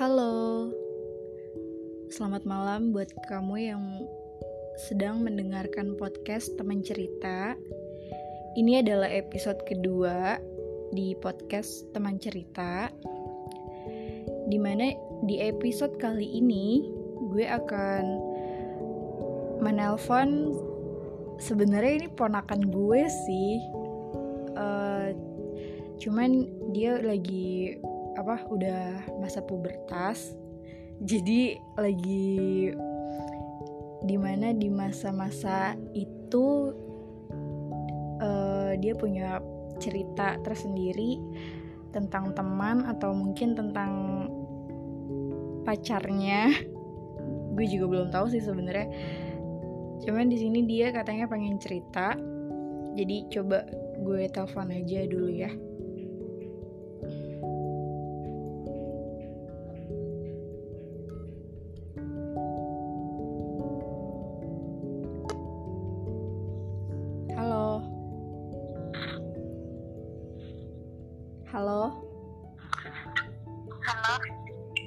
Halo, selamat malam buat kamu yang sedang mendengarkan podcast teman cerita. Ini adalah episode kedua di podcast teman cerita, di mana di episode kali ini gue akan menelpon sebenarnya ini ponakan gue sih, uh, cuman dia lagi apa udah masa pubertas. Jadi lagi di mana di masa-masa itu uh, dia punya cerita tersendiri tentang teman atau mungkin tentang pacarnya. Gue juga belum tahu sih sebenarnya. Cuman di sini dia katanya pengen cerita. Jadi coba gue telepon aja dulu ya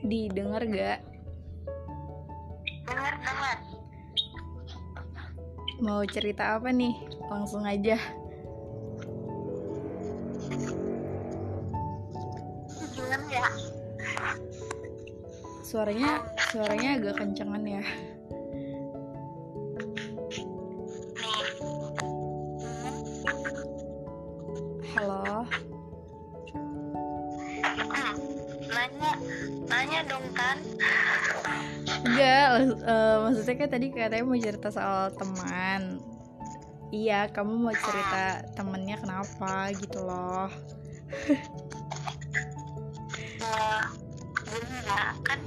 Didengar gak? Dengar, dengar. Mau cerita apa nih? Langsung aja. Ya? Suaranya, suaranya agak kencengan ya. Nanya dong kan? Enggak uh, maksudnya kan tadi katanya mau cerita soal teman. Iya kamu mau cerita temennya kenapa gitu loh. Uh, ya kan?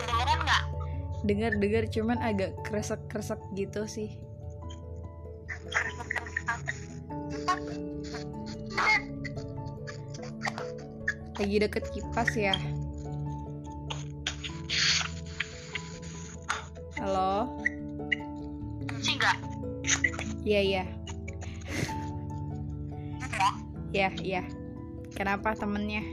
Kedengeran nggak? Dengar dengar cuman agak kresek kresek gitu sih lagi deket kipas ya. Halo? Sih nggak? Iya. Iya. Iya iya. Kenapa temennya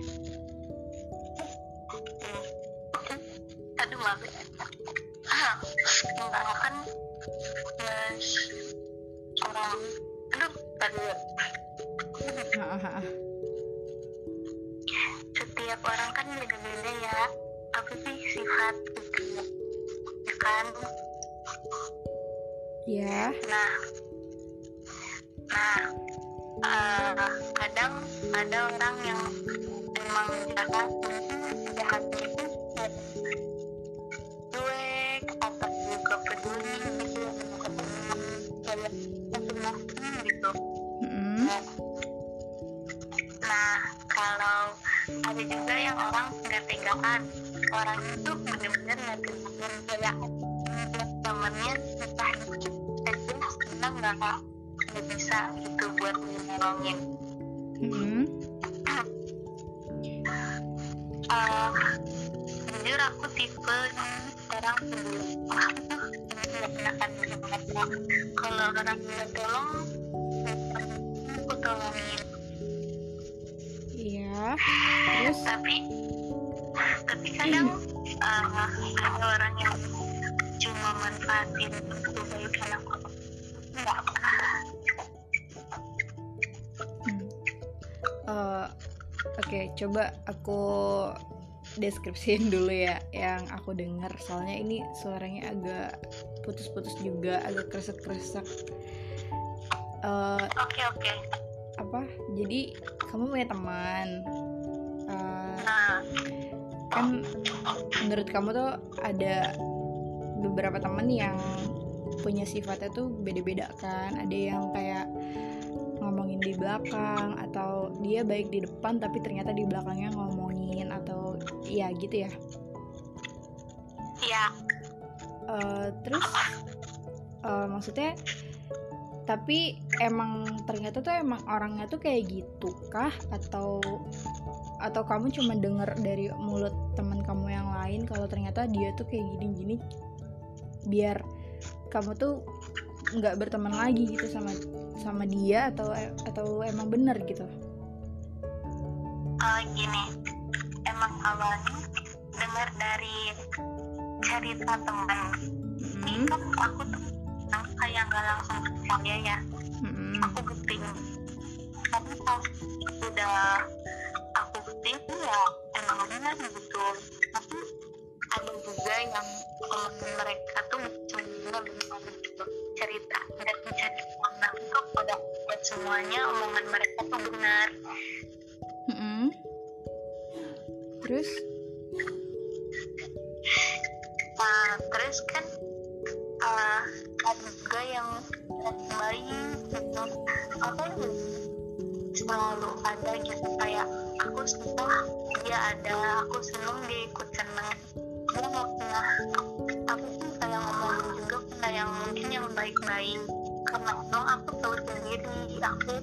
beda-beda ya apa sih sifat gitu ya kan? Ya nah nah uh, kadang ada orang yang emang jahat jahat itu cuek atau juga peduli gitu macam-macam gitu. Mm-hmm. nah kalau ada juga yang orang nggak tegaan orang itu benar-benar nggak tegaan kayak temannya entah dikit. Aja nggak nggak bisa gitu buat menolongin. Mm-hmm. uh, jujur aku tipe orang nggak pernah kan kalau orang minta tolong aku tolongin terus? Tapi tapi kadang uh, ada orang yang cuma manfaatin kebaikan aku. Enggak. Hmm. uh, oke okay, coba aku deskripsiin dulu ya yang aku dengar. Soalnya ini suaranya agak putus-putus juga agak kresek-kresek oke uh, oke. okay, okay. apa? Jadi kamu punya teman. uh, nah kan menurut kamu tuh ada beberapa teman yang punya sifatnya tuh beda-beda kan? Ada yang kayak ngomongin di belakang atau dia baik di depan tapi ternyata di belakangnya ngomongin atau ya gitu ya? Iya. Uh, terus uh, maksudnya tapi emang ternyata tuh emang orangnya tuh kayak gitu kah? Atau atau kamu cuma denger dari mulut teman kamu yang lain kalau ternyata dia tuh kayak gini-gini biar kamu tuh nggak berteman lagi gitu sama sama dia atau atau emang bener gitu? Uh, gini. Emang awalnya dengar dari cerita teman percaya ya. Mm-mm. aku geting tapi pas udah aku geting ya emang benar gitu. Tapi ada juga yang temen mereka tuh cuma cerita dan cerita orang tuh pada buat semuanya omongan mereka tuh benar. Mm-mm. terus? Nah terus kan uh, ada juga yang baik gitu apa ya selalu ada gitu kayak aku suka dia ada aku seneng dia ikut seneng. Dia nggak pernah aku tuh kayak ngomongin juga kayak yang mungkin yang baik-baik. Karena memang aku tahu sendiri aku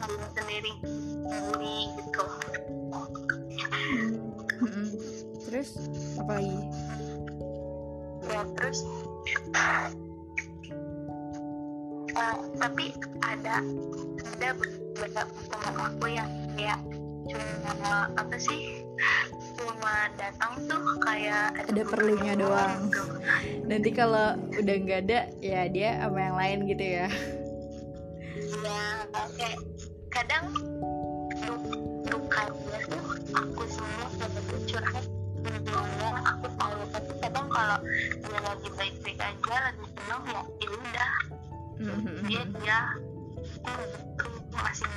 tahu sendiri sendiri gitu. Terus apa lagi? Ya terus eh, tapi ada ada beberapa teman aku yang kayak cuma apa sih cuma datang tuh kayak Ada perlunya doang. gitu. nanti kalau udah nggak ada ya dia sama yang lain gitu ya ya kayak kadang duka tuh aku semua dia curhat sebenarnya aku tahu tapi kadang kalau dia lagi baik-baik aja lagi senang ya ya udah Dia dia masih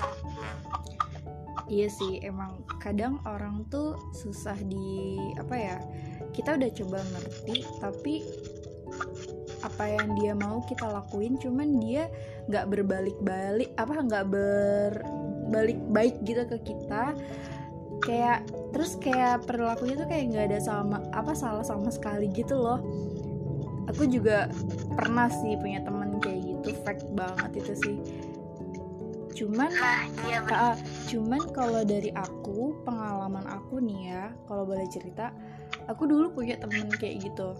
Iya sih, emang kadang orang tuh susah di apa ya? Kita udah coba ngerti, tapi apa yang dia mau kita lakuin, cuman dia nggak berbalik-balik, apa nggak berbalik baik gitu ke kita. Kayak terus kayak perilakunya tuh kayak nggak ada sama apa salah sama sekali gitu loh. Aku juga pernah sih punya temen fact banget itu sih. Cuman nah iya Kak, cuman kalau dari aku, pengalaman aku nih ya, kalau boleh cerita, aku dulu punya temen kayak gitu.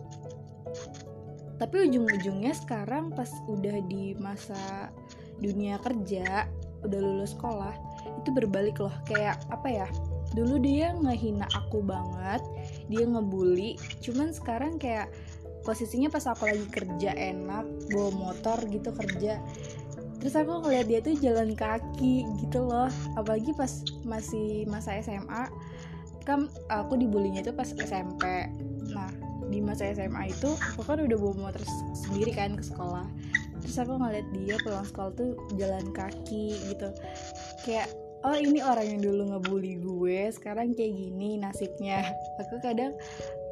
Tapi ujung-ujungnya sekarang pas udah di masa dunia kerja, udah lulus sekolah, itu berbalik loh. Kayak apa ya? Dulu dia ngehina aku banget, dia ngebully, cuman sekarang kayak posisinya pas aku lagi kerja enak, bawa motor gitu kerja, terus aku ngeliat dia tuh jalan kaki gitu loh. Apalagi pas masih masa SMA kan aku dibulinya tuh pas SMP nah di masa SMA itu aku kan udah bawa motor sendiri kan ke sekolah. Terus aku ngeliat dia pulang sekolah tuh jalan kaki gitu. Kayak oh ini orang yang dulu ngebully gue sekarang kayak gini nasibnya. Aku kadang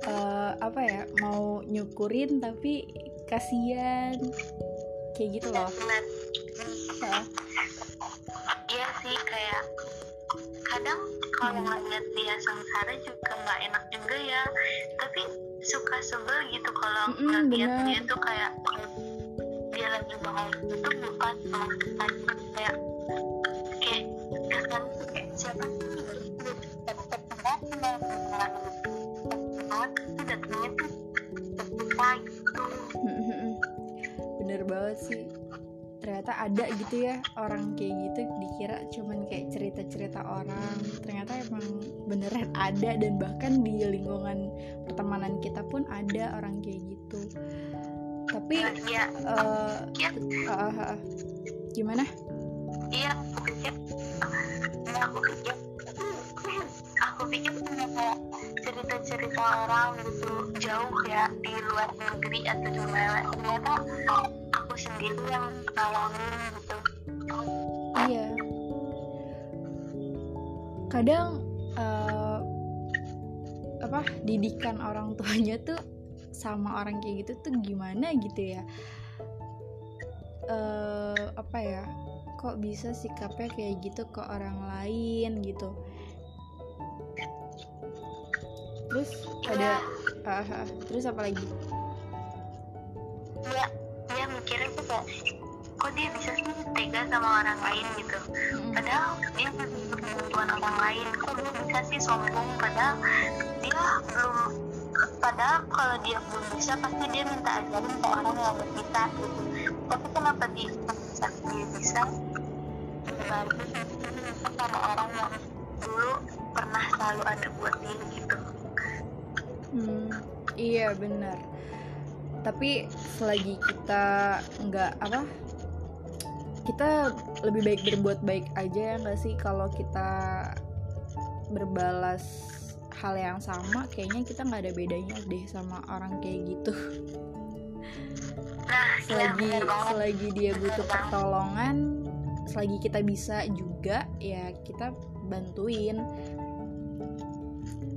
eh, apa ya mau nyukurin tapi kasihan. Kayak gitu loh. Benar Hah. iya sih kayak kadang kalau ngeliat dia sengsara juga nggak enak juga ya. Tapi suka sebel gitu kalau Mm-mm, ngeliat bener. dia tuh kayak dia lagi bahagia itu bukan kayak kayak gitu bener banget sih. Ternyata ada gitu ya orang kayak gitu dikira cuman kayak cerita-cerita orang. Ternyata emang beneran ada dan bahkan di lingkungan pertemanan kita pun ada orang kayak gitu. Tapi ya eh, ya ah, ah, ah. gimana? Iya aku pikir. Ya, aku pikir. Aku pikir cerita-cerita orang gitu jauh ya luar negeri atau di mana ternyata aku sendiri yang ngalamin gitu. Iya. Kadang eh, apa didikan orang tuanya tuh sama orang kayak gitu tuh gimana gitu ya? Eh apa ya? Kok bisa sikapnya kayak gitu ke orang lain gitu? Terus ada ah, ah, terus apa lagi? Ya dia mikirnya tuh kayak kok dia bisa sih tega sama orang lain gitu? Mm-mm. padahal dia butuh bantuan orang lain. Kok dia bisa sih sombong? Padahal dia belum padahal kalau dia belum bisa pasti dia minta ajarin ke orang yang udah bisa gitu. Tapi kenapa dia bisa dia bisa? Bagus sama orang yang dulu pernah selalu ada buat dia gitu hmm, iya benar. Tapi selagi kita nggak apa kita lebih baik berbuat baik aja ya nggak sih? Kalau kita berbalas hal yang sama kayaknya kita nggak ada bedanya deh sama orang kayak gitu. Nah selagi ya, selagi dia butuh pertolongan selagi kita bisa juga ya kita bantuin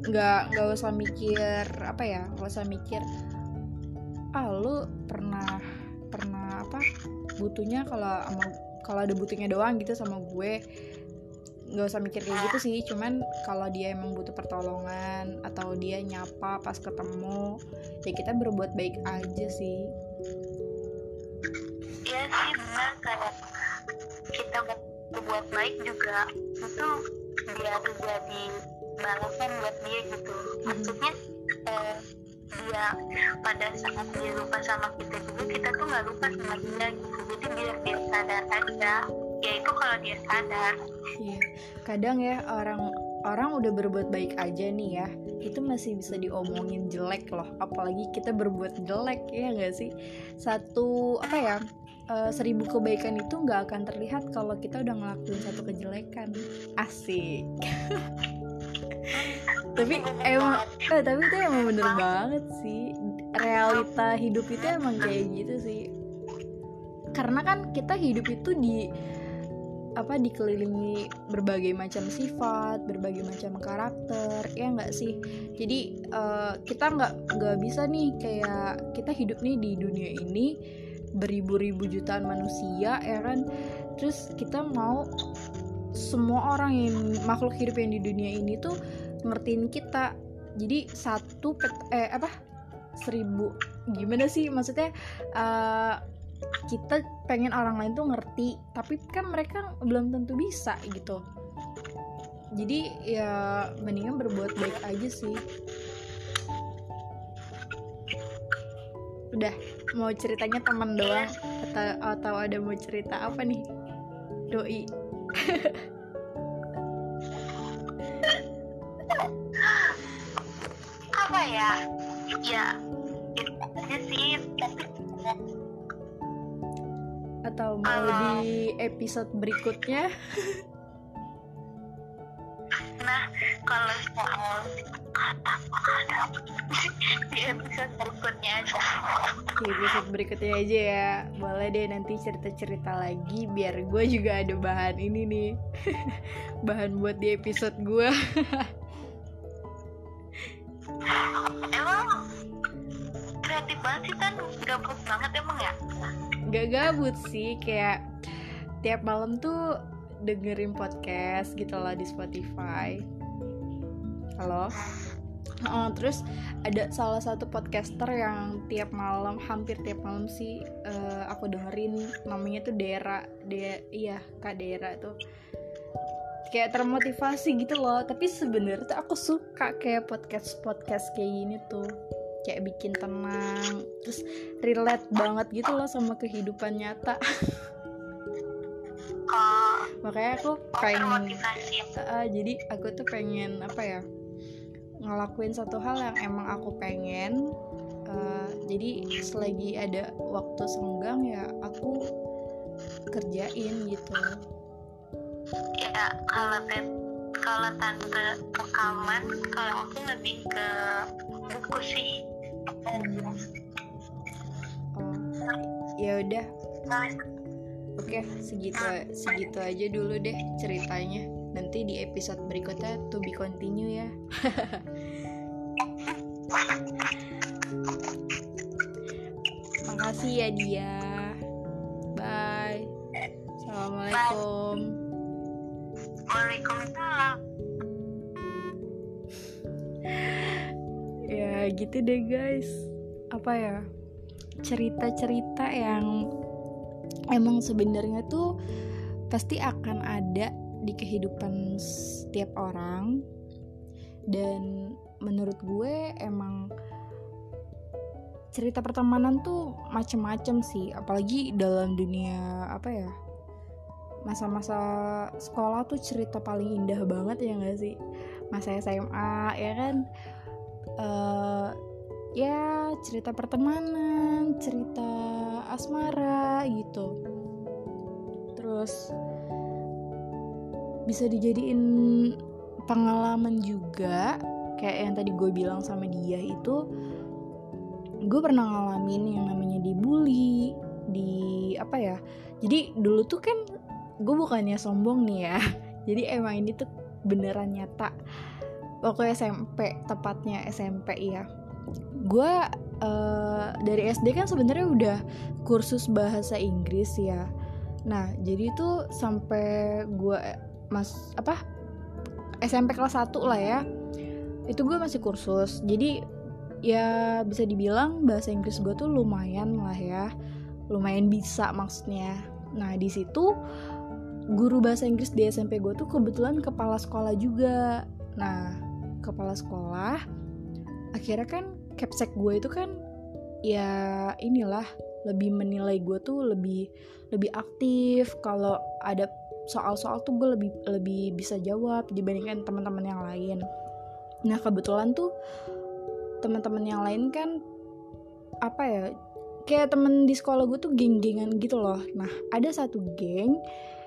nggak nggak usah mikir apa ya nggak usah mikir ah lu pernah pernah apa butuhnya kalau sama kalau ada butuhnya doang gitu sama gue. Nggak usah mikir kayak gitu sih cuman kalau dia emang butuh pertolongan atau dia nyapa pas ketemu ya kita berbuat baik aja sih. Iya sih benar kayak kita berbuat baik juga itu biar jadi balasan buat dia gitu. Maksudnya eh, dia pada saat dia lupa sama kita juga kita tuh nggak lupa sama dia gitu. Jadi biar dia sadar aja. Ya itu kalau dia sadar. Iya. Kadang ya orang orang udah berbuat baik aja nih ya itu masih bisa diomongin jelek loh. Apalagi kita berbuat jelek ya nggak sih? Satu apa ya uh, seribu kebaikan itu nggak akan terlihat kalau kita udah ngelakuin satu kejelekan. Asik tapi emang eh, tapi itu emang bener banget sih realita hidup itu emang kayak gitu sih karena kan kita hidup itu di apa dikelilingi berbagai macam sifat, berbagai macam karakter, ya nggak sih? Jadi uh, kita nggak nggak bisa nih kayak kita hidup nih di dunia ini beribu-ribu jutaan manusia, ya kan? Terus kita mau semua orang yang makhluk hidup yang di dunia ini tuh ngertiin kita. Jadi satu pet, eh apa? Seribu. Gimana sih? Maksudnya? Uh, kita pengen orang lain tuh ngerti tapi kan mereka belum tentu bisa gitu. Jadi ya mendingan berbuat baik aja sih. Udah mau ceritanya teman doang. Atau atau ada mau cerita apa nih? Doi apa ya? Ya itu aja sih atau mau di episode berikutnya kalau soal di episode berikutnya aja. Di episode berikutnya aja ya. Boleh deh nanti cerita-cerita lagi biar gue juga ada bahan ini nih. Bahan buat di episode gue emang kreatif banget sih kan gabut banget emang ya? Gak gabut sih kayak tiap malam tuh dengerin podcast gitu lah di Spotify halo. Uh, terus ada salah satu podcaster yang tiap malam hampir tiap malam sih uh, aku dengerin namanya tuh Dera dia iya kak Dera tuh. Kayak termotivasi gitu loh tapi sebenarnya tuh aku suka kayak podcast podcast kayak gini tuh. Kayak bikin tenang terus relate banget gitu loh sama kehidupan nyata. Makanya aku pengen uh, jadi aku tuh pengen apa ya ngelakuin satu hal yang emang aku pengen uh, jadi selagi ada waktu senggang ya aku kerjain gitu. Ya kalau te- kalau tante rekaman kalau aku lebih ke buku sih. Oh ya udah. Nulis oke segitu segitu aja dulu deh ceritanya nanti di episode berikutnya to be continue ya. Makasih ya dia. Bye. Assalamualaikum. Waalaikumsalam. Ya gitu deh guys. Apa ya? Cerita-cerita yang emang sebenarnya tuh pasti akan ada di kehidupan setiap orang. Dan menurut gue emang cerita pertemanan tuh macem-macem sih. Apalagi dalam dunia apa ya masa-masa sekolah tuh cerita paling indah banget ya gak sih? Masa SMA ya kan? Uh, ya cerita pertemanan cerita asmara gitu. Terus bisa dijadiin pengalaman juga. Kayak yang tadi gue bilang sama dia itu gue pernah ngalamin yang namanya dibully di apa ya jadi dulu tuh kan gue bukannya sombong nih ya jadi emang ini tuh beneran nyata. Waktu SMP tepatnya SMP ya gue uh, dari SD kan sebenarnya udah kursus bahasa Inggris ya. Nah jadi tuh sampai gue mas apa SMP kelas 1 lah ya. Itu gue masih kursus. Jadi ya bisa dibilang bahasa Inggris gue tuh lumayan lah ya. Lumayan bisa maksudnya. Nah di situ guru bahasa Inggris di SMP gue tuh kebetulan kepala sekolah juga. Nah kepala sekolah akhirnya kan capsek gue itu kan ya inilah lebih menilai gue tuh lebih lebih aktif. Kalau ada soal-soal tuh gue lebih lebih bisa jawab dibandingkan teman-teman yang lain. Nah kebetulan tuh teman-teman yang lain kan apa ya kayak temen di sekolah gue tuh geng-gengan gitu loh. Nah ada satu geng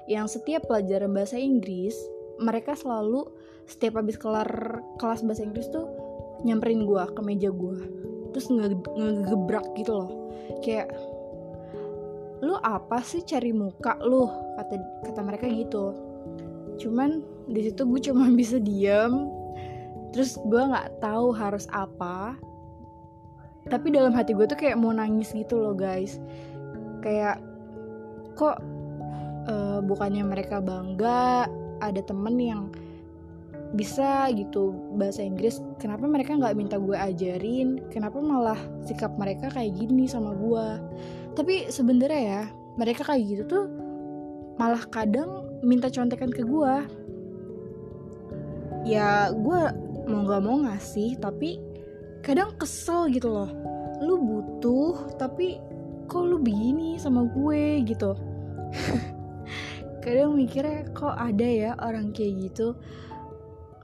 yang setiap pelajaran bahasa Inggris mereka selalu setiap habis kelar kelas bahasa Inggris tuh nyamperin gue ke meja gue. Terus nge ngegebrak gitu loh. Kayak lu apa sih cari muka lu? kata kata mereka gitu cuman di situ gue cuma bisa diam terus gue nggak tahu harus apa. Tapi dalam hati gue tuh kayak mau nangis gitu loh guys. Kayak kok uh, bukannya mereka bangga? Ada temen yang bisa gitu bahasa Inggris. Kenapa mereka nggak minta gue ajarin? Kenapa malah sikap mereka kayak gini sama gue tapi sebenarnya ya mereka kayak gitu tuh malah kadang minta contekan ke gue ya gue mau nggak mau ngasih tapi kadang kesel gitu loh. Lu butuh tapi kok lu begini sama gue gitu? Kadang mikirnya kok ada ya orang kayak gitu?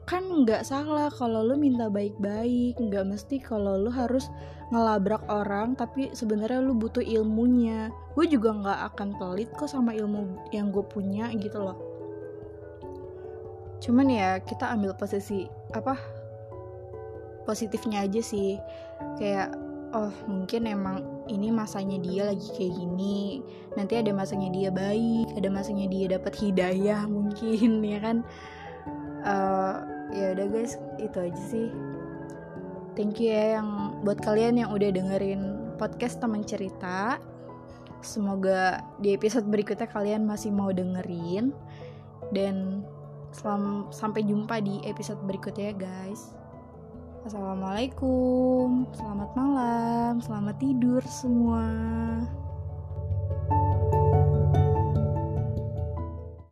Kan nggak salah kalau lu minta baik-baik nggak mesti kalau lu harus ngelabrak orang tapi sebenarnya lu butuh ilmunya. Gue juga nggak akan pelit kok sama ilmu yang gue punya gitu loh. Cuman ya kita ambil posisi apa positifnya aja sih. Kayak oh mungkin emang ini masanya dia lagi kayak gini. Nanti ada masanya dia baik ada masanya dia dapat hidayah mungkin ya kan? Uh, ya udah guys itu aja sih. Thank you ya yang buat kalian yang udah dengerin podcast teman cerita semoga di episode berikutnya kalian masih mau dengerin dan selam, sampai jumpa di episode berikutnya ya guys Assalamualaikum, selamat malam, selamat tidur semua.